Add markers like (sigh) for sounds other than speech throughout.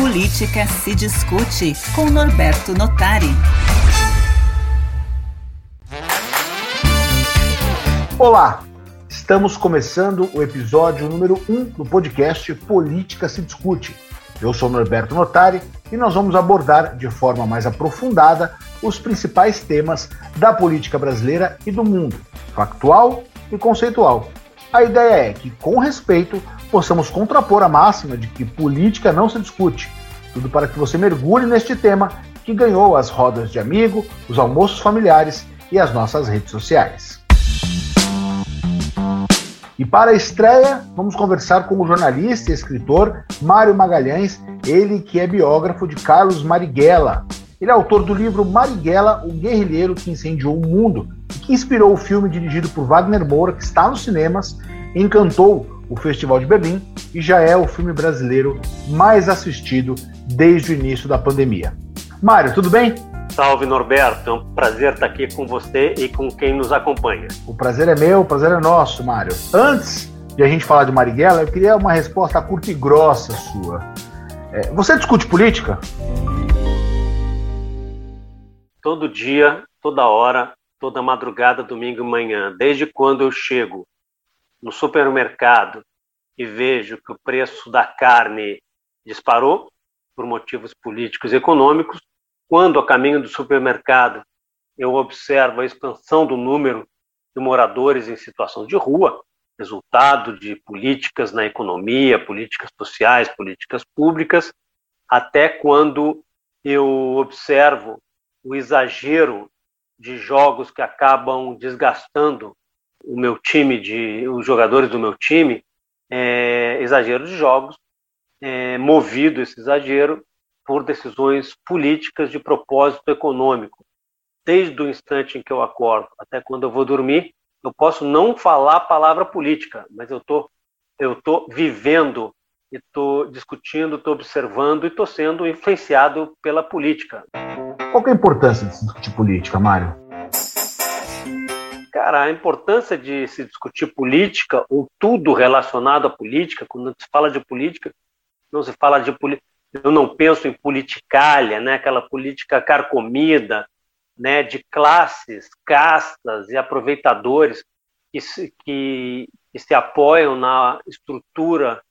Política se discute com Norberto Notari. Olá, estamos começando o episódio número 1 do podcast Política se discute. Eu sou Norberto Notari e nós vamos abordar de forma mais aprofundada os principais temas da política brasileira e do mundo, factual e conceitual. A ideia é que, com respeito, possamos contrapor a máxima de que política não se discute. Tudo para que você mergulhe neste tema que ganhou as rodas de amigo, os almoços familiares e as nossas redes sociais. E para a estreia, vamos conversar com o jornalista e escritor Mário Magalhães, ele que é biógrafo de Carlos Marighella. Ele é autor do livro Marighella, o guerrilheiro que incendiou o mundo, e que inspirou o filme dirigido por Wagner Moura, que está nos cinemas, encantou o Festival de Berlim e já é o filme brasileiro mais assistido desde o início da pandemia. Mário, tudo bem? Salve Norberto, é um prazer estar aqui com você e com quem nos acompanha. O prazer é meu, o prazer é nosso, Mário. Antes de a gente falar de Marighella, eu queria uma resposta curta e grossa sua. É, você discute política? Todo dia, toda hora, toda madrugada, domingo e manhã, desde quando eu chego no supermercado e vejo que o preço da carne disparou por motivos políticos e econômicos, quando a caminho do supermercado eu observo a expansão do número de moradores em situação de rua, resultado de políticas na economia, políticas sociais, políticas públicas, até quando eu observo o exagero de jogos que acabam desgastando o meu time, de, os jogadores do meu time, é, exagero de jogos, é, movido esse exagero por decisões políticas de propósito econômico. Desde o instante em que eu acordo até quando eu vou dormir, eu posso não falar a palavra política, mas eu tô, eu tô vivendo estou discutindo, estou observando e estou sendo influenciado pela política. Qual é a importância de se discutir política, Mário? Cara, a importância de se discutir política, ou tudo relacionado à política, quando se fala de política, não se fala de política. Eu não penso em politicalha, né? aquela política carcomida, né? de classes, castas e aproveitadores que se, que, que se apoiam na estrutura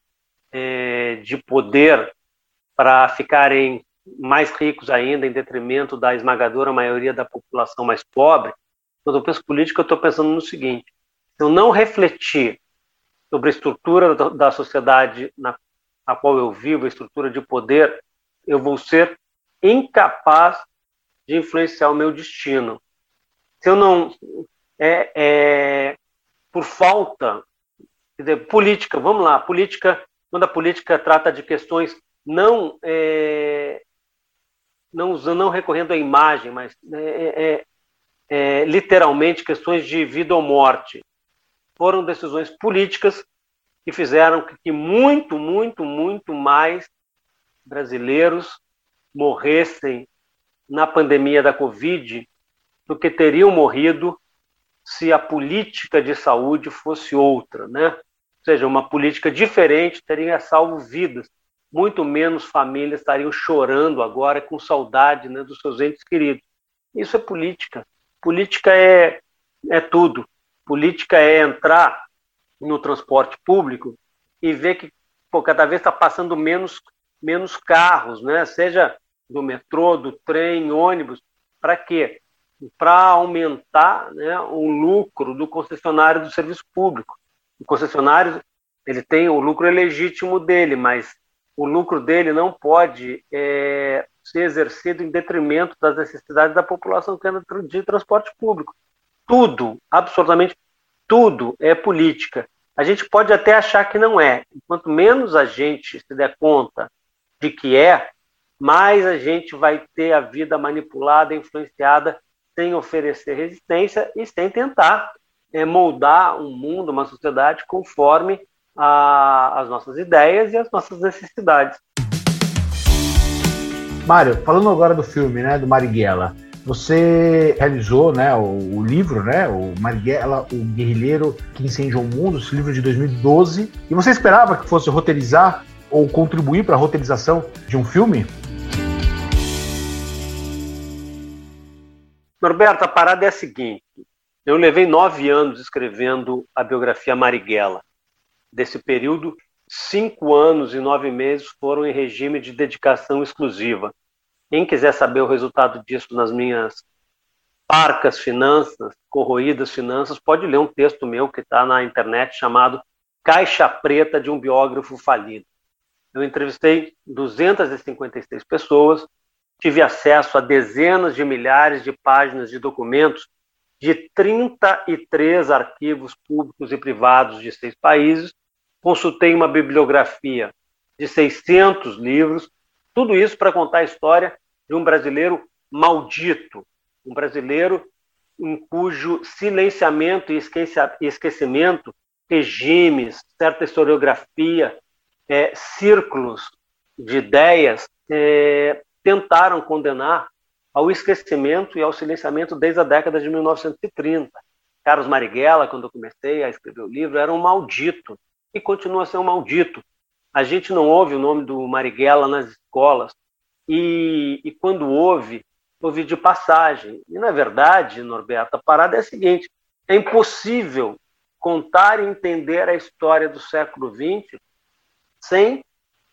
é, de poder para ficarem mais ricos ainda, em detrimento da esmagadora maioria da população mais pobre. Quando eu penso política, eu estou pensando no seguinte: se eu não refletir sobre a estrutura da sociedade na, qual eu vivo, a estrutura de poder, eu vou ser incapaz de influenciar o meu destino. Se eu não. É, é por falta. Dizer, política, vamos lá, política, quando a política trata de questões não. É, não usando, não recorrendo à imagem, mas é, é, é, literalmente questões de vida ou morte. Foram decisões políticas que fizeram que muito, muito, muito mais brasileiros morressem na pandemia da Covid do que teriam morrido se a política de saúde fosse outra, né? Ou seja, uma política diferente teria salvo vidas. Muito menos famílias estariam chorando agora com saudade né, dos seus entes queridos. Isso é política. Política é, é tudo. Política é entrar no transporte público e ver que pô, cada vez está passando menos, menos carros, né? seja do metrô, do trem, ônibus. Para quê? Para aumentar né, o lucro do concessionário do serviço público. O concessionário ele tem o lucro legítimo dele, mas o lucro dele não pode é, ser exercido em detrimento das necessidades da população que anda de transporte público. Tudo, absolutamente tudo é política. A gente pode até achar que não é. Quanto menos a gente se der conta de que é, mais a gente vai ter a vida manipulada, influenciada, sem oferecer resistência e sem tentar é, moldar um mundo, uma sociedade conforme a, as nossas ideias e as nossas necessidades. Mário, falando agora do filme, né, do Marighella, você realizou, né, o, o, livro, né, o Marighella, o guerrilheiro que incendiou o mundo, esse livro de 2012, e você esperava que fosse roteirizar ou contribuir para a roteirização de um filme? Norberto, a parada é a seguinte: eu levei nove anos escrevendo a biografia Marighella. Desse período, cinco anos e nove meses foram em regime de dedicação exclusiva. Quem quiser saber o resultado disso nas minhas parcas finanças, corroídas finanças, pode ler um texto meu que está na internet chamado Caixa Preta de um Biógrafo Falido. Eu entrevistei 256 pessoas, tive acesso a dezenas de milhares de páginas de documentos de 33 arquivos públicos e privados de seis países, consultei uma bibliografia de 600 livros, tudo isso para contar a história de um brasileiro maldito, um brasileiro em cujo silenciamento e esquecimento, regimes, certa historiografia, é, círculos de ideias é, tentaram condenar ao esquecimento e ao silenciamento desde a década de 1930. Carlos Marighella, quando eu comecei a escrever o livro, era um maldito e continua a ser um maldito. A gente não ouve o nome do Marighella nas escolas e, e quando ouve, ouve de passagem. E, na verdade, Norberto, a parada é a seguinte, é impossível contar e entender a história do século XX sem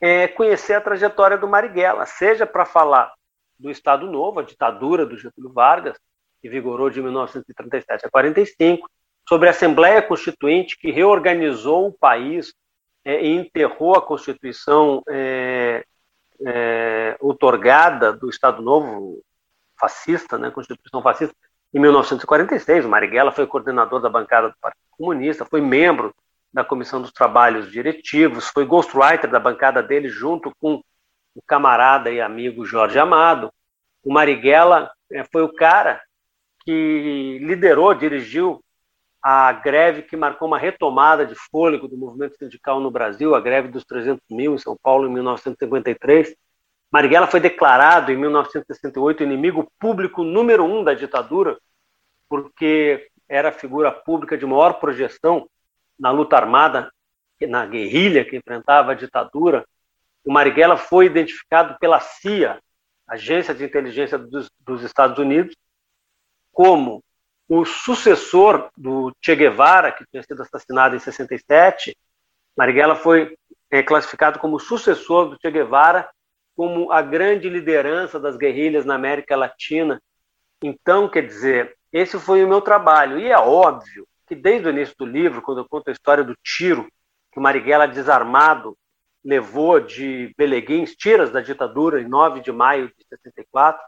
é, conhecer a trajetória do Marighella, seja para falar do Estado Novo, a ditadura do Getúlio Vargas, que vigorou de 1937 a 45, sobre a Assembleia Constituinte que reorganizou o país é, e enterrou a Constituição é, é, otorgada do Estado Novo fascista, né, Constituição fascista, em 1946. O Marighella foi coordenador da bancada do Partido Comunista, foi membro da Comissão dos Trabalhos Diretivos, foi ghostwriter da bancada dele junto com o camarada e amigo Jorge Amado. O Marighella é, foi o cara que liderou, dirigiu a greve que marcou uma retomada de fôlego do movimento sindical no Brasil, a greve dos 300 mil em São Paulo em 1953. Marighella foi declarado em 1968 inimigo público número um da ditadura, porque era a figura pública de maior projeção na luta armada, na guerrilha que enfrentava a ditadura, o Marighella foi identificado pela CIA, Agência de Inteligência dos, dos Estados Unidos, como o sucessor do Che Guevara, que tinha sido assassinado em 67. Marighella foi é, classificado como sucessor do Che Guevara, como a grande liderança das guerrilhas na América Latina. Então, quer dizer, esse foi o meu trabalho. E é óbvio que desde o início do livro, quando eu conto a história do tiro que Marighella desarmado levou de Beleguins, tiras da ditadura, em 9 de maio de 64,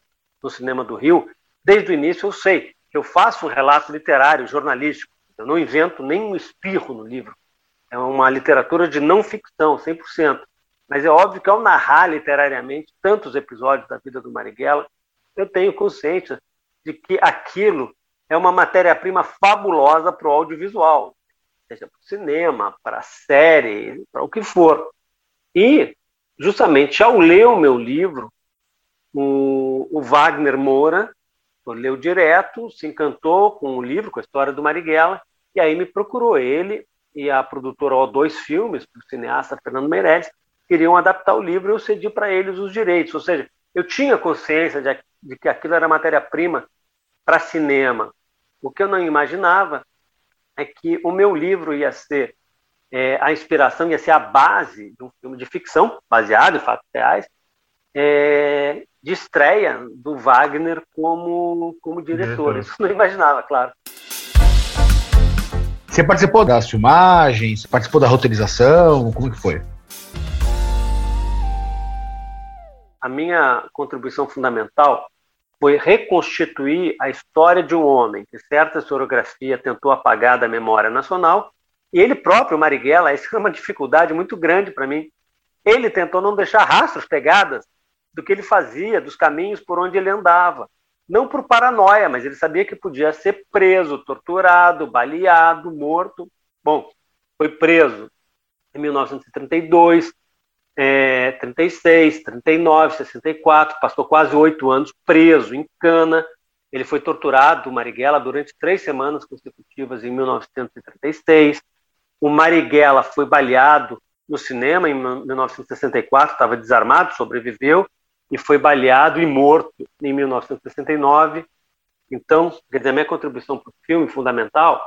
no cinema do Rio, desde o início eu sei eu faço um relato literário, jornalístico. Eu não invento nem um espirro no livro. É uma literatura de não ficção, 100%. Mas é óbvio que ao narrar literariamente tantos episódios da vida do Marighella, eu tenho consciência de que aquilo é uma matéria-prima fabulosa para o audiovisual, seja para o cinema, para a série, para o que for. E, justamente ao ler o meu livro, o, o Wagner Moura leu direto, se encantou com o livro, com a história do Marighella, e aí me procurou ele e a produtora O2 Filmes, o cineasta Fernando Meirelles, queriam adaptar o livro e eu cedi para eles os direitos. Ou seja, eu tinha consciência de, de que aquilo era matéria-prima para cinema. O que eu não imaginava é que o meu livro ia ser é, a inspiração ia ser a base de um filme de ficção, baseado em fatos reais, é, de estreia do Wagner como, como diretor. Isso não imaginava, claro. Você participou das filmagens, participou da roteirização, como que foi? A minha contribuição fundamental foi reconstituir a história de um homem que certa historiografia tentou apagar da memória nacional, e ele próprio, Marighella, (laughs) isso é uma dificuldade muito grande para mim. Ele tentou não deixar rastros, pegadas do que ele fazia, dos caminhos por onde ele andava. Não por paranoia, mas ele sabia que podia ser preso, torturado, baleado, morto. Bom, foi preso em 1932, é, 36, 39, 64, passou quase oito anos preso em cana. Ele foi torturado, Marighella, durante três semanas consecutivas em 1936. O Marighella foi baleado no cinema em 1964, estava desarmado, sobreviveu e foi baleado e morto em 1969. Então, quer dizer, a minha contribuição para o filme fundamental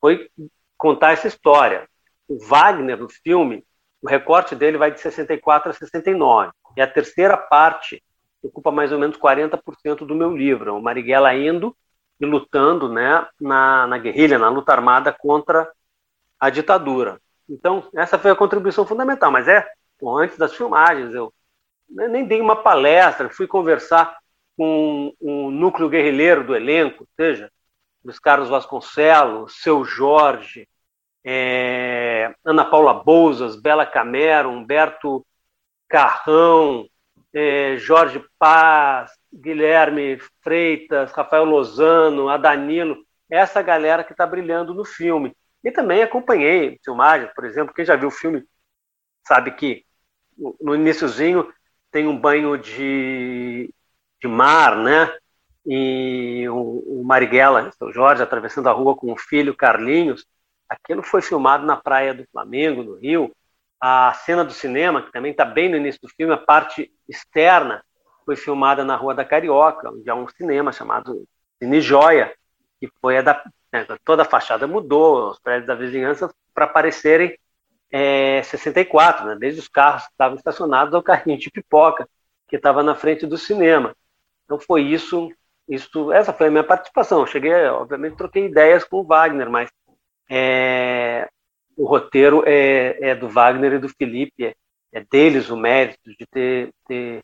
foi contar essa história. O Wagner, no filme, o recorte dele vai de 64 a 69. E a terceira parte ocupa mais ou menos 40% do meu livro. O Marighella indo e lutando né, na, na guerrilha, na luta armada contra a ditadura. Então, essa foi a contribuição fundamental. Mas é, antes das filmagens, eu nem dei uma palestra, fui conversar com o núcleo guerrilheiro do elenco, seja Luiz Carlos Vasconcelos, Seu Jorge, é, Ana Paula Bouzas, Bela Camero, Humberto Carrão, é, Jorge Paz, Guilherme Freitas, Rafael Lozano, a Danilo, essa galera que está brilhando no filme. E também acompanhei filmagens, por exemplo, quem já viu o filme sabe que no iníciozinho tem um banho de, de mar, né? E o, o Marighella, o Jorge, atravessando a rua com o filho Carlinhos. Aquilo foi filmado na praia do Flamengo, no Rio. A cena do cinema, que também está bem no início do filme, a parte externa, foi filmada na Rua da Carioca, onde há um cinema chamado Cine Joia, que foi a da, né, toda a fachada mudou, os prédios da vizinhança para parecerem é, 64, né? desde os carros que estavam estacionados ao carrinho de pipoca que estava na frente do cinema. Então foi isso, isso, essa foi a minha participação. Eu cheguei, obviamente, troquei ideias com o Wagner, mas é, o roteiro é, é, do Wagner e do Felipe, é, é deles o mérito de ter, ter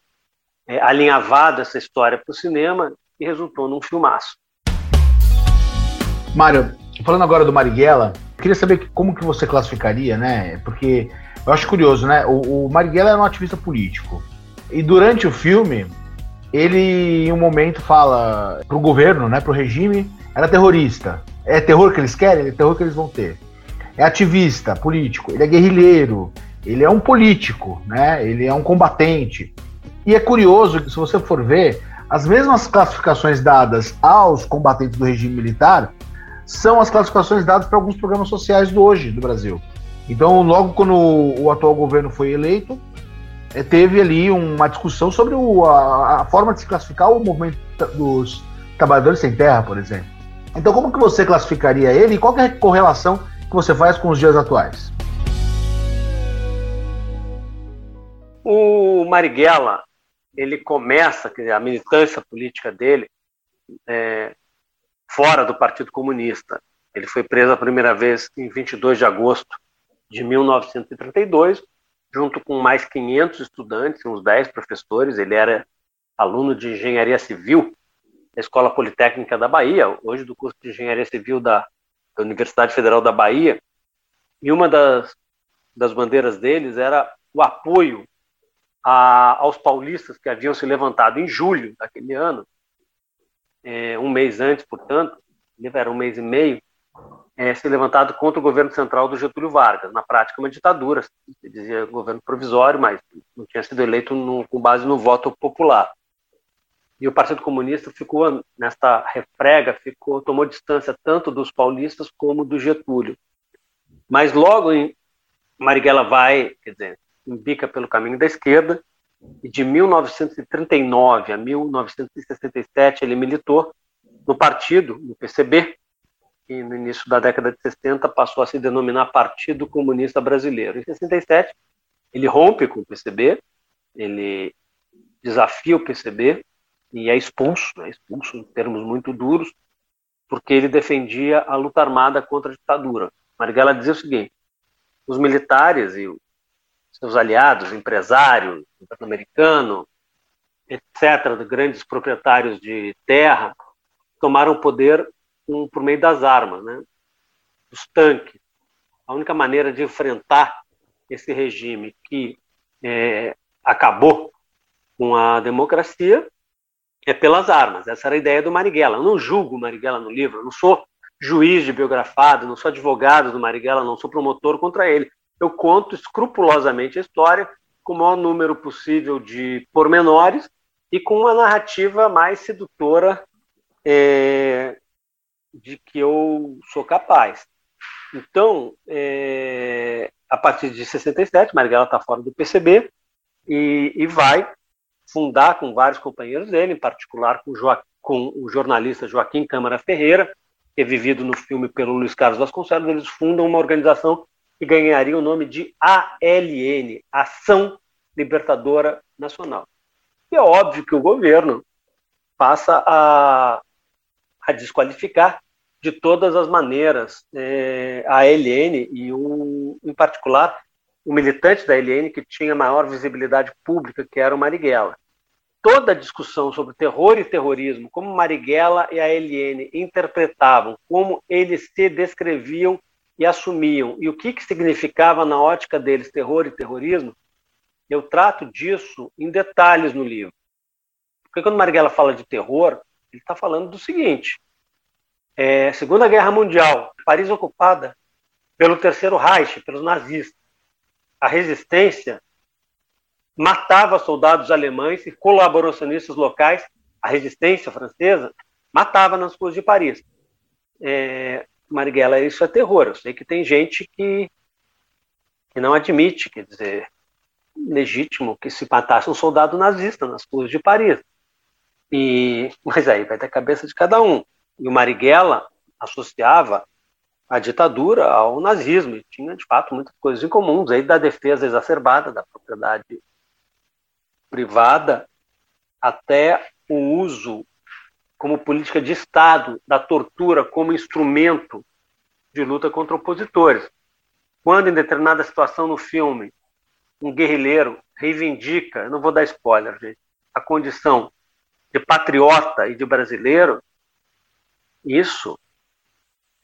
é, alinhavado essa história para o cinema e resultou num filmaço. Mário, falando agora do Marighella, queria saber como que você classificaria, né? Porque eu acho curioso, né? O, o Marighella era um ativista político. E durante o filme, ele em um momento fala pro governo, né, pro regime, era terrorista. É terror que eles querem, é terror que eles vão ter. É ativista, político, ele é guerrilheiro, ele é um político, né? Ele é um combatente. E é curioso que se você for ver, as mesmas classificações dadas aos combatentes do regime militar são as classificações dadas para alguns programas sociais do hoje do Brasil. Então, logo quando o, atual governo foi eleito, é, teve ali uma discussão sobre o, a, a, forma de se classificar o movimento dos trabalhadores sem terra, por exemplo. Então, como que você classificaria ele e qual é a correlação que você faz com os dias atuais? O Marighella, ele começa, quer dizer, a militância política dele é, fora do Partido Comunista. Ele foi preso a primeira vez em 22 de agosto de 1932, junto com mais 500 estudantes, uns 10 professores. Ele era aluno de engenharia civil da Escola Politécnica da Bahia, hoje do curso de engenharia civil da, da Universidade Federal da Bahia. E uma das, das bandeiras deles era o apoio a, aos paulistas que haviam se levantado em julho daquele ano é, um mês antes, portanto, era um mês e meio, é, se levantado contra o governo central do Getúlio Vargas. Na prática, uma ditadura, se dizia governo provisório, mas não tinha sido eleito no, com base no voto popular. E o Partido Comunista ficou nesta refrega, ficou tomou distância tanto dos paulistas como do Getúlio. Mas logo em Marighella vai, quer dizer, embica pelo caminho da esquerda e de 1939 a 1967 ele militou no partido, no PCB, que no início da década de 60 passou a se denominar Partido Comunista Brasileiro. Em 67, ele rompe com o PCB, ele desafia o PCB e é expulso, é expulso em termos muito duros, porque ele defendia a luta armada contra a ditadura. Marighella dizia o seguinte: os militares e seus aliados, empresários, governo americano, etc., grandes proprietários de terra, tomaram o poder um, por meio das armas, né? dos tanques. A única maneira de enfrentar esse regime que é, acabou com a democracia é pelas armas. Essa era a ideia do Marighella. Eu não julgo o Marighella no livro, eu não sou juiz de biografado, não sou advogado do Marighella, não sou promotor contra ele. Eu conto escrupulosamente a história com o maior número possível de pormenores e com uma narrativa mais sedutora é, de que eu sou capaz. Então, é, a partir de 67, Marighella está fora do PCB e, e, vai fundar com vários companheiros dele, em particular com, com o jornalista Joaquim Câmara Ferreira, que é no filme pelo Luiz Carlos Vasconcelos, eles fundam uma organização que ganharia o nome de ALN, Ação Libertadora Nacional. E é óbvio que o governo passa a, a desqualificar de todas as maneiras é, a LN e, o, em particular, o militante da LN que tinha maior visibilidade pública, que era o Marighella. Toda a discussão sobre terror e terrorismo, como Marighella e a LN interpretavam, como eles se descreviam e assumiam, e o que, que significava na ótica deles terror e terrorismo, eu trato disso em detalhes no livro. Porque quando Marighella fala de terror, ele está falando do seguinte: é, Segunda Guerra Mundial, Paris ocupada pelo Terceiro Reich, pelos nazistas. A resistência matava soldados alemães e colaboracionistas locais. A resistência francesa matava nas ruas de Paris. É, Marighella, isso é terror. Eu sei que tem gente que, que não admite, quer dizer, legítimo que se matasse um soldado nazista nas ruas de Paris. E, mas aí vai da cabeça de cada um. E o Marighella associava a ditadura ao nazismo, e tinha de fato muitas coisas em comuns, aí da defesa exacerbada da propriedade privada até o uso como política de Estado da tortura como instrumento de luta contra opositores. Quando, em determinada situação no filme, um guerrilheiro reivindica, não vou dar spoiler, gente, a condição de patriota e de brasileiro, isso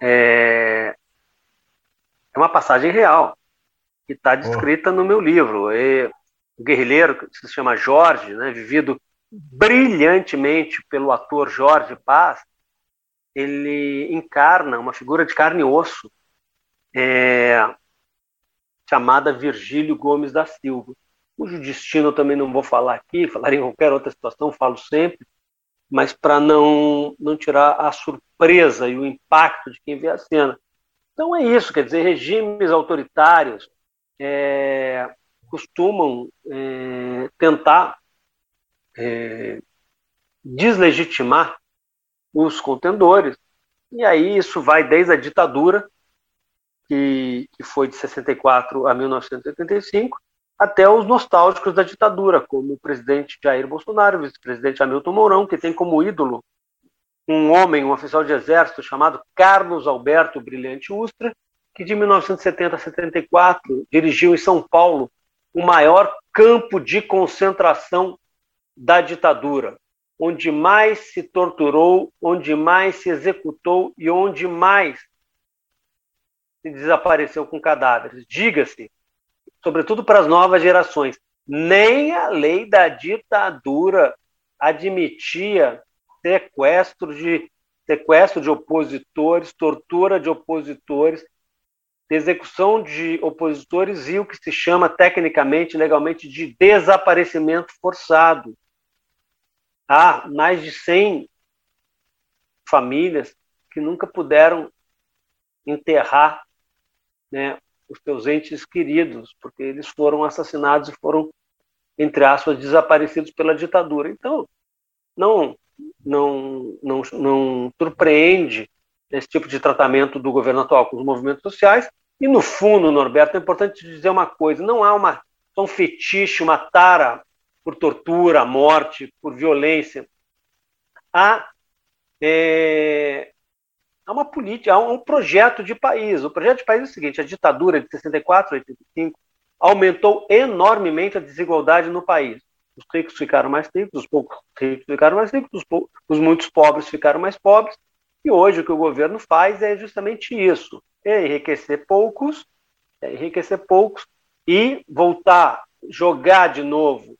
é, é uma passagem real, que está descrita oh. no meu livro. E, o guerrilheiro, que se chama Jorge, né, vivido brilhantemente pelo ator Jorge Paz, ele encarna uma figura de carne e osso é, chamada Virgílio Gomes da Silva, cujo destino eu também não vou falar aqui, falarei em qualquer outra situação, falo sempre, mas para não, não tirar a surpresa e o impacto de quem vê a cena. Então é isso, quer dizer, regimes autoritários é, costumam é, tentar é, deslegitimar os contendores, e aí isso vai desde a ditadura, que, que foi de 64 a 1985, até os nostálgicos da ditadura, como o presidente Jair Bolsonaro, o vice-presidente Hamilton Mourão, que tem como ídolo um homem, um oficial de exército chamado Carlos Alberto Brilhante Ustra, que de 1970 a 74 dirigiu em São Paulo o maior campo de concentração da ditadura, onde mais se torturou, onde mais se executou e onde mais se desapareceu com cadáveres. Diga-se, sobretudo para as novas gerações. Nem a lei da ditadura admitia sequestro de sequestro de opositores, tortura de opositores, execução de opositores e o que se chama tecnicamente, legalmente, de desaparecimento forçado. Há mais de 100 famílias que nunca puderam enterrar né, os seus entes queridos, porque eles foram assassinados e foram, entre aspas, desaparecidos pela ditadura. Então, não, não, não, não surpreende esse tipo de tratamento do governo atual com os movimentos sociais. E, no fundo, Norberto, é importante dizer uma coisa: não há uma, um fetiche, uma tara por tortura, morte, por violência. Há, é, há uma política, há um projeto de país. O projeto de país é o seguinte: a ditadura de 64, 85 aumentou enormemente a desigualdade no país. Os ricos ficaram mais ricos, os poucos ricos ficaram mais ricos, os, os muitos pobres ficaram mais pobres. E hoje o que o governo faz é justamente isso: é enriquecer poucos, é enriquecer poucos e voltar, jogar de novo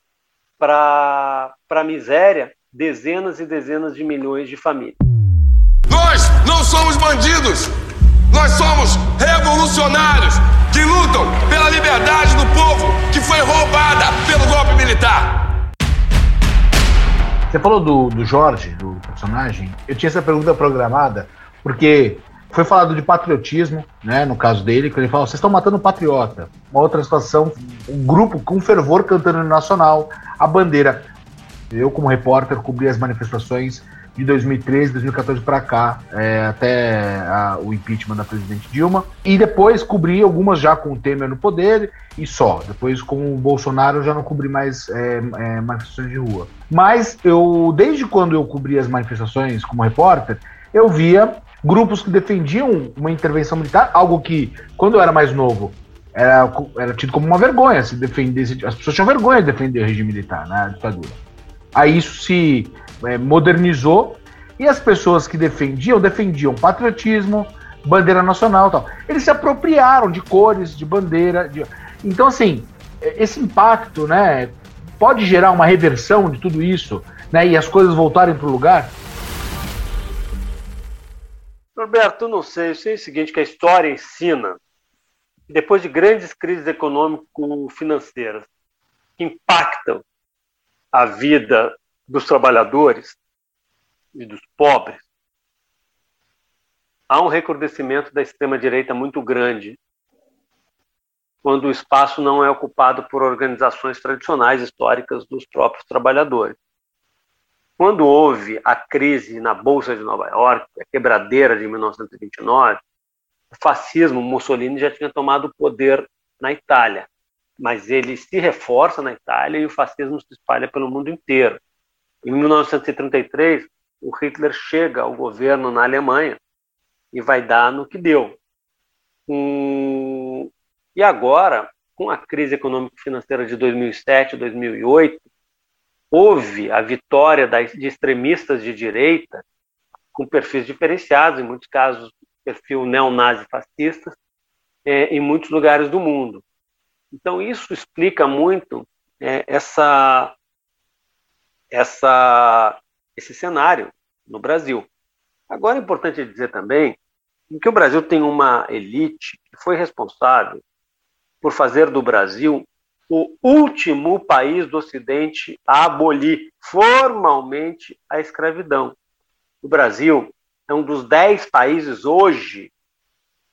para a miséria dezenas e dezenas de milhões de famílias. Nós não somos bandidos, nós somos revolucionários que lutam pela liberdade do povo que foi roubada pelo golpe militar. Você falou do, do Jorge, do personagem. Eu tinha essa pergunta programada, porque foi falado de patriotismo, né? No caso dele, que ele falou: vocês estão matando o patriota. Uma outra situação, um grupo com fervor cantando no nacional, a bandeira. Eu, como repórter, cobri as manifestações de 2013, 2014 para cá, é, até a, o impeachment da presidente Dilma. E depois cobri algumas já com o Temer no poder e só. Depois com o Bolsonaro eu já não cobri mais é, é, manifestações de rua. Mas eu, desde quando eu cobri as manifestações como repórter, eu via grupos que defendiam uma intervenção militar, algo que, quando eu era mais novo, era, era tido como uma vergonha se defendesse. As pessoas tinham vergonha de defender o regime militar, né, a ditadura. Aí isso se é, modernizou e as pessoas que defendiam, defendiam patriotismo, bandeira nacional tal. Eles se apropriaram de cores, de bandeira. De... Então, assim, é, esse impacto né, pode gerar uma reversão de tudo isso né, e as coisas voltarem para o lugar? Roberto, não sei. Eu sei o seguinte, que a história ensina, depois de grandes crises econômico-financeiras que impactam a vida dos trabalhadores e dos pobres, há um recrudescimento da extrema-direita muito grande quando o espaço não é ocupado por organizações tradicionais históricas dos próprios trabalhadores. Quando houve a crise na Bolsa de Nova York, a quebradeira de 1929, o fascismo, Mussolini já tinha tomado o poder na Itália, mas ele se reforça na Itália e o fascismo se espalha pelo mundo inteiro. Em 1933, o Hitler chega ao governo na Alemanha e vai dar no que deu. Um... E agora, com a crise econômico-financeira de 2007, 2008, houve a vitória de extremistas de direita com perfis diferenciados, em muitos casos perfil neonazi fascista, é, em muitos lugares do mundo. Então isso explica muito é, essa, essa, esse cenário no Brasil. Agora é importante dizer também que o Brasil tem uma elite que foi responsável por fazer do Brasil o último país do Ocidente a abolir formalmente a escravidão. O Brasil é um dos dez países hoje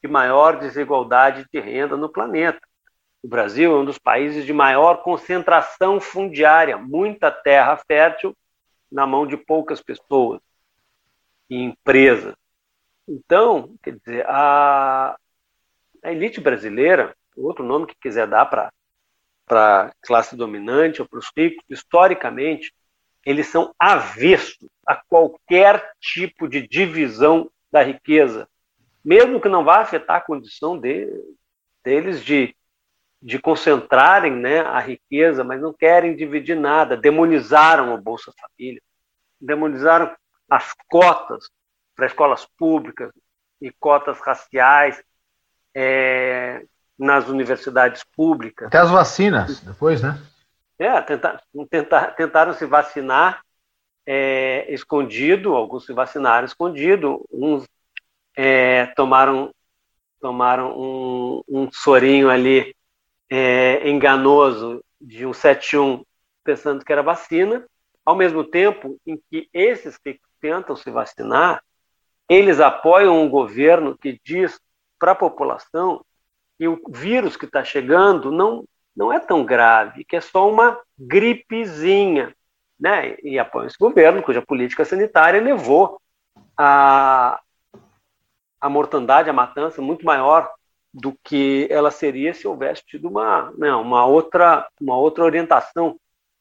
de maior desigualdade de renda no planeta. O Brasil é um dos países de maior concentração fundiária, muita terra fértil na mão de poucas pessoas e empresas. Então, quer dizer, a, a elite brasileira, outro nome que quiser dar para para a classe dominante ou para os ricos, historicamente, eles são avessos a qualquer tipo de divisão da riqueza, mesmo que não vá afetar a condição de, deles de, de concentrarem né, a riqueza, mas não querem dividir nada. Demonizaram o Bolsa Família, demonizaram as cotas para escolas públicas e cotas raciais, é, nas universidades públicas. Até as vacinas, depois, né? É, tentar, tentar, tentaram se vacinar é, escondido, alguns se vacinaram escondido, uns é, tomaram, tomaram um, um sorinho ali é, enganoso de um 71 pensando que era vacina, ao mesmo tempo em que esses que tentam se vacinar, eles apoiam um governo que diz para a população que o vírus que está chegando não, não é tão grave, que é só uma gripezinha. Né? E apoia esse governo, cuja política sanitária levou a, a mortandade, a matança muito maior do que ela seria se houvesse tido uma, né, uma, outra, uma outra orientação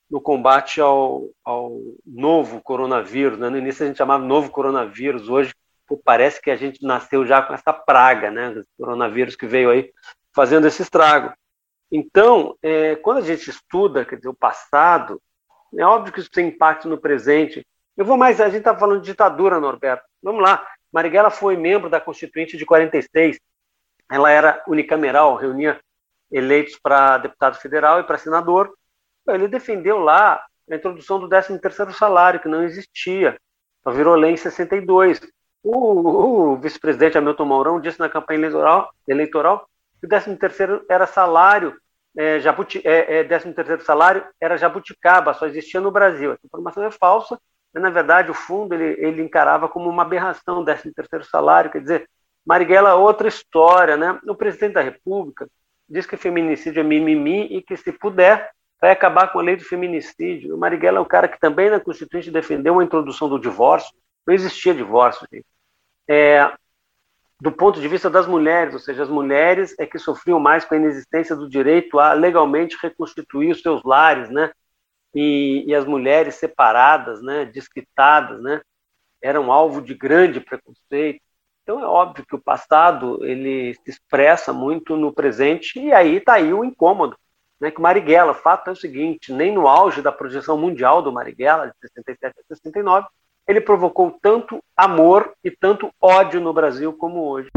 no combate ao, ao novo coronavírus. Né? No início a gente chamava novo coronavírus, hoje pô, parece que a gente nasceu já com essa praga, né, do coronavírus que veio aí fazendo esse estrago. Então, é, quando a gente estuda quer dizer, o passado, é óbvio que isso tem impacto no presente. Eu vou mais, a gente está falando de ditadura, Norberto. Vamos lá. Marighella foi membro da Constituinte de 46. Ela era unicameral, reunia eleitos para deputado federal e para senador. Ele defendeu lá a introdução do 13º salário, que não existia. Só virou lei em 62. O, o vice-presidente Hamilton Mourão disse na campanha eleitoral, eleitoral que o 13º era salário, é, jabuti, é, é, 13º salário era jabuticaba, só existia no Brasil. Essa informação é falsa, mas, na verdade, o fundo ele, ele encarava como uma aberração o 13º salário, quer dizer, Marighella outra história, né? O presidente da República diz que feminicídio é mimimi e que, se puder, vai acabar com a lei do feminicídio. O Marighella é um cara que também na Constituinte defendeu a introdução do divórcio. Não existia divórcio, gente. É, do ponto de vista das mulheres, ou seja, as mulheres é que sofriam mais com a inexistência do direito a legalmente reconstituir os seus lares, né? E, e as mulheres separadas, né, desquitadas, né, eram alvo de grande preconceito. Então é óbvio que o passado ele se expressa muito no presente e aí está aí o incômodo, né? Que Marighella, o fato é o seguinte, nem no auge da projeção mundial do Marighella de 67 a 69 ele provocou tanto amor e tanto ódio no Brasil como hoje.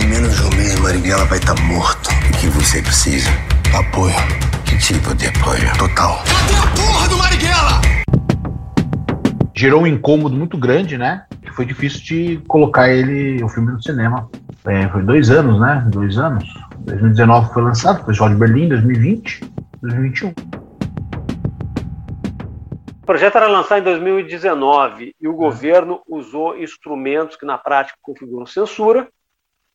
Em menos de um mês, Marighella vai estar tá morto. O que você precisa? Apoio. Que tipo de apoio? Total. Cadê a porra do Marighella? Gerou um incômodo muito grande, né? Que foi difícil de colocar ele, o filme no cinema. É, foi dois anos, né? Dois anos. 2019 foi lançado, Festival de Berlim, 2020, 2021. O projeto era lançado em 2019 e o governo usou instrumentos que na prática configuram censura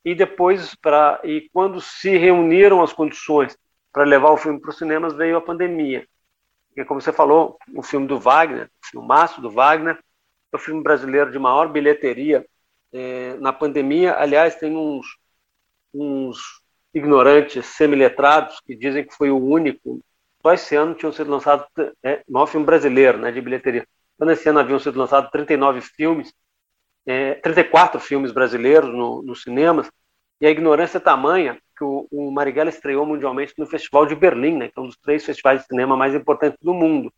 e depois para e quando se reuniram as condições para levar o filme para os cinemas veio a pandemia. E como você falou, o filme do Wagner, o filmaço do Wagner, é o filme brasileiro de maior bilheteria é, na pandemia. Aliás, tem uns, uns ignorantes semiletrados que dizem que foi o único só esse ano tinham sido lançados, é, maior filme brasileiro, né, de bilheteria. Então, esse ano haviam sido lançados 39 filmes, é, 34 filmes brasileiros no, nos cinemas, e a ignorância é tamanha que o, o Marighella estreou mundialmente no Festival de Berlim, né, que é um dos três festivais de cinema mais importantes do mundo.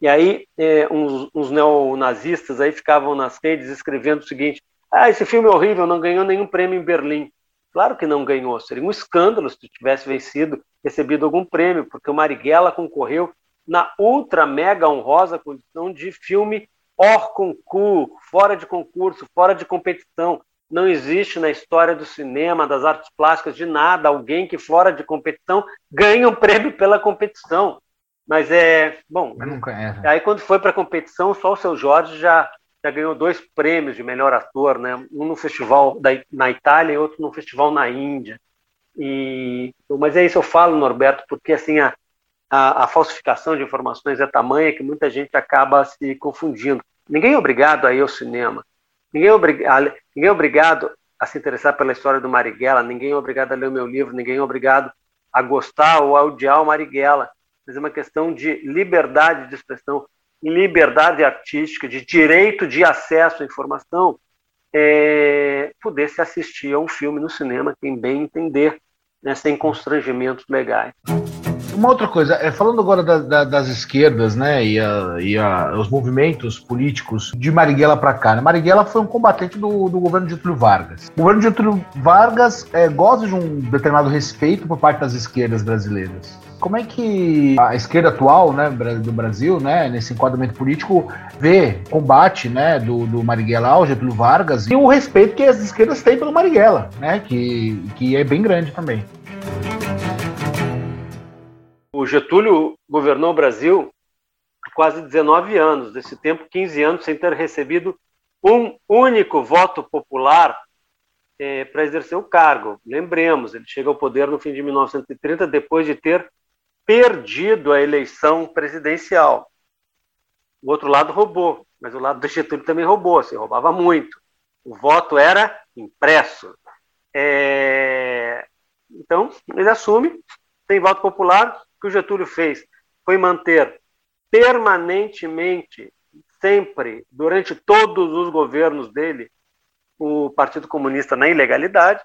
E aí, é, uns, uns neonazistas aí ficavam nas redes escrevendo o seguinte: ah, esse filme é horrível, não ganhou nenhum prêmio em Berlim. Claro que não ganhou, seria um escândalo se tivesse vencido, recebido algum prêmio, porque o Marighella concorreu na ultra mega honrosa condição de filme hors concurso, fora de concurso, fora de competição. Não existe na história do cinema, das artes plásticas, de nada, alguém que fora de competição ganha um prêmio pela competição. Mas é, bom, aí quando foi para a competição, só o seu Jorge já já ganhou dois prêmios de melhor ator, né? Um no festival da, na Itália e outro no festival na Índia. E, mas é isso eu falo, Norberto, porque assim a, a, a falsificação de informações é tamanha que muita gente acaba se confundindo. Ninguém é obrigado a ir ao cinema. Ninguém é, obrigado, ninguém é obrigado a se interessar pela história do Marighella. Ninguém é obrigado a ler o meu livro. Ninguém é obrigado a gostar ou a odiar o Marighella. Mas é uma questão de liberdade de expressão liberdade artística, de direito de acesso à informação, é, poder se assistir a um filme no cinema, quem bem entender, né, sem constrangimentos legais. Uma outra coisa, é, falando agora da, da, das esquerdas, né, e, a, e a, os movimentos políticos de Marighella para cá. Né? Marighella foi um combatente do, do governo de Getúlio Vargas. O governo de Getúlio Vargas é, goza de um determinado respeito por parte das esquerdas brasileiras. Como é que a esquerda atual né, do Brasil, né, nesse enquadramento político, vê combate né, do, do Marighella ao Getúlio Vargas e o respeito que as esquerdas têm pelo Marighella, né, que, que é bem grande também. O Getúlio governou o Brasil quase 19 anos, desse tempo 15 anos sem ter recebido um único voto popular é, para exercer o cargo. Lembremos, ele chega ao poder no fim de 1930 depois de ter perdido a eleição presidencial. O outro lado roubou, mas o lado do Getúlio também roubou, se roubava muito. O voto era impresso. É... Então, ele assume, tem voto popular, que o Getúlio fez foi manter permanentemente, sempre, durante todos os governos dele, o Partido Comunista na ilegalidade,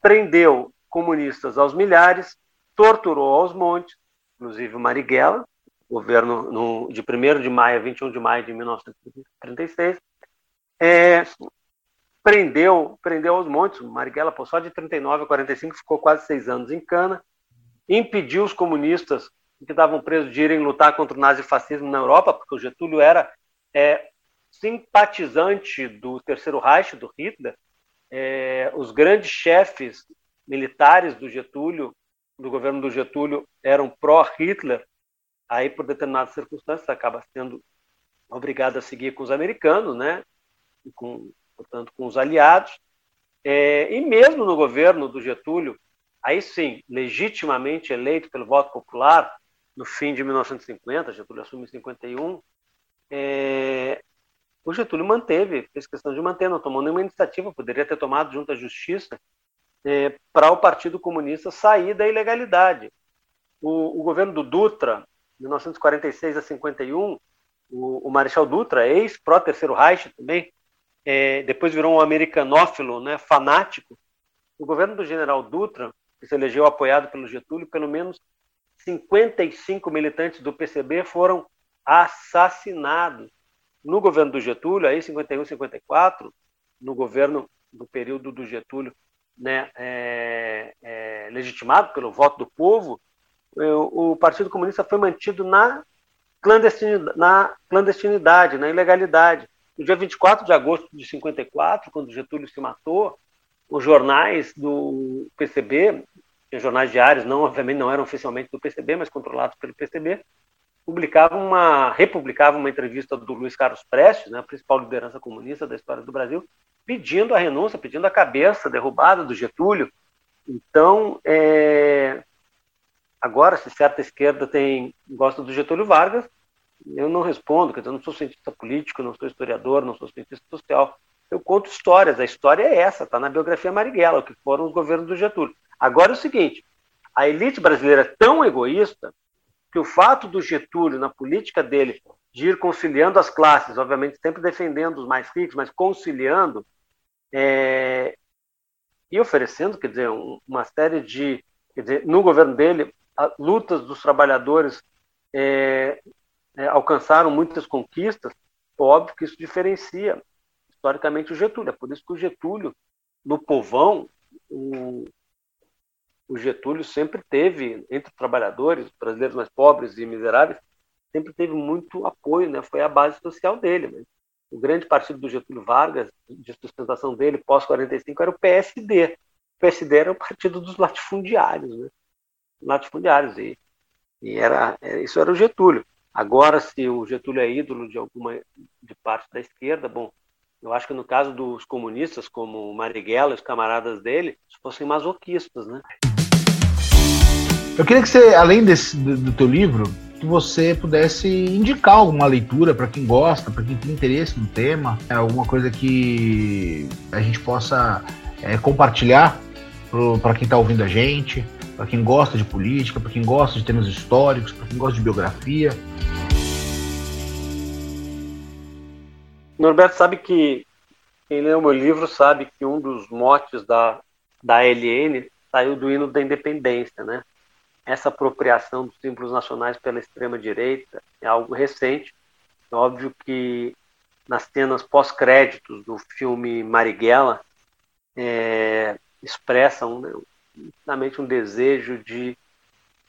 prendeu comunistas aos milhares, torturou aos montes, inclusive o Marighella, governo no, de 1 de maio a 21 de maio de 1936, é, prendeu, prendeu aos montes, Marighella, só de 39 a 45, ficou quase seis anos em cana, impediu os comunistas que estavam presos de irem lutar contra o nazifascismo na Europa, porque o Getúlio era é, simpatizante do Terceiro Reich, do Hitler. É, os grandes chefes militares do Getúlio, do governo do Getúlio, eram pró-Hitler. Aí, por determinadas circunstâncias, acaba sendo obrigado a seguir com os americanos, né? E com, portanto, com os aliados. É, e mesmo no governo do Getúlio, aí sim, legitimamente eleito pelo voto popular, no fim de 1950, Getúlio assume em 51, é, o Getúlio manteve, fez questão de manter, não tomou nenhuma iniciativa, poderia ter tomado junto à justiça, é, para o Partido Comunista sair da ilegalidade. O, o governo do Dutra, 1946 a 51, o, o Marechal Dutra, ex-pró-terceiro Reich também, é, depois virou um americanófilo, né, fanático. O governo do general Dutra, que se elegeu apoiado pelo Getúlio, pelo menos 55 militantes do PCB foram assassinados. No governo do Getúlio, aí 51, 54, no governo do período do Getúlio, né, é, é, legitimado pelo voto do povo, o, o Partido Comunista foi mantido na clandestinidade, na clandestinidade, na ilegalidade. No dia 24 de agosto de 54, quando Getúlio se matou, os jornais do PCB jornais diários, não obviamente não eram oficialmente do PCB, mas controlados pelo PCB, publicavam uma, republicavam uma entrevista do Luiz Carlos Prestes, né, a principal liderança comunista da história do Brasil, pedindo a renúncia, pedindo a cabeça derrubada do Getúlio. Então, é, agora, se certa esquerda tem gosta do Getúlio Vargas, eu não respondo, quer dizer, eu não sou cientista político, não sou historiador, não sou cientista social. Eu conto histórias, a história é essa, está na biografia Marighella, o que foram os governos do Getúlio. Agora é o seguinte: a elite brasileira é tão egoísta que o fato do Getúlio, na política dele, de ir conciliando as classes, obviamente sempre defendendo os mais ricos, mas conciliando é, e oferecendo, quer dizer, uma série de, quer dizer, no governo dele, lutas dos trabalhadores é, é, alcançaram muitas conquistas. Óbvio que isso diferencia historicamente o Getúlio. É por isso que o Getúlio, no povão, o, o Getúlio sempre teve, entre trabalhadores, brasileiros mais pobres e miseráveis, sempre teve muito apoio, né? foi a base social dele. Né? O grande partido do Getúlio Vargas, de sustentação dele, pós-45, era o PSD. O PSD era o partido dos latifundiários, né? latifundiários, e, e era, é, isso era o Getúlio. Agora, se o Getúlio é ídolo de alguma de parte da esquerda, bom, eu acho que no caso dos comunistas, como Marighella e os camaradas dele, fossem masoquistas, né? Eu queria que você, além desse, do, do teu livro, que você pudesse indicar alguma leitura para quem gosta, para quem tem interesse no tema, é alguma coisa que a gente possa é, compartilhar para quem está ouvindo a gente, para quem gosta de política, para quem gosta de temas históricos, para quem gosta de biografia. Norberto sabe que quem o meu livro sabe que um dos motes da, da LN saiu do hino da independência, né? essa apropriação dos símbolos nacionais pela extrema-direita é algo recente. É óbvio que nas cenas pós-créditos do filme Marighella é, expressam né, um desejo de,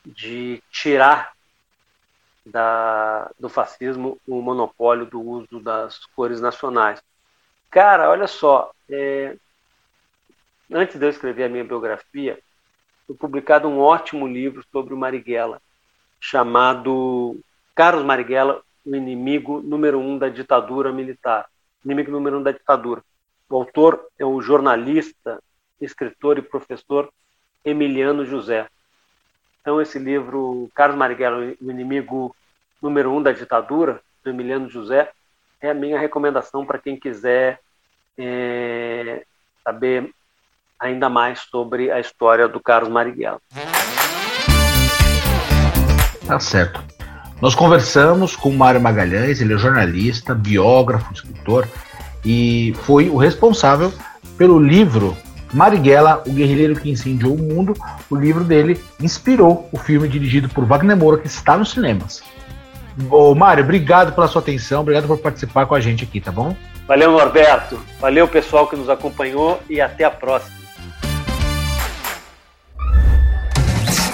de tirar da, do fascismo o monopólio do uso das cores nacionais. Cara, olha só, é, antes de eu escrever a minha biografia, foi publicado um ótimo livro sobre o Marighella, chamado Carlos Marighella, o inimigo número um da ditadura militar. Inimigo número um da ditadura. O autor é o jornalista, escritor e professor Emiliano José. Então, esse livro, Carlos Marighella, o inimigo número um da ditadura, do Emiliano José, é a minha recomendação para quem quiser é, saber ainda mais sobre a história do Carlos Marighella. Tá certo. Nós conversamos com Mário Magalhães, ele é jornalista, biógrafo, escritor e foi o responsável pelo livro Marighella, o guerrilheiro que incendiou o mundo. O livro dele inspirou o filme dirigido por Wagner Moura, que está nos cinemas. Ô, Mário, obrigado pela sua atenção, obrigado por participar com a gente aqui, tá bom? Valeu, Norberto. Valeu, pessoal que nos acompanhou e até a próxima.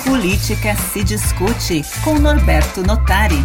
Política se discute com Norberto Notari.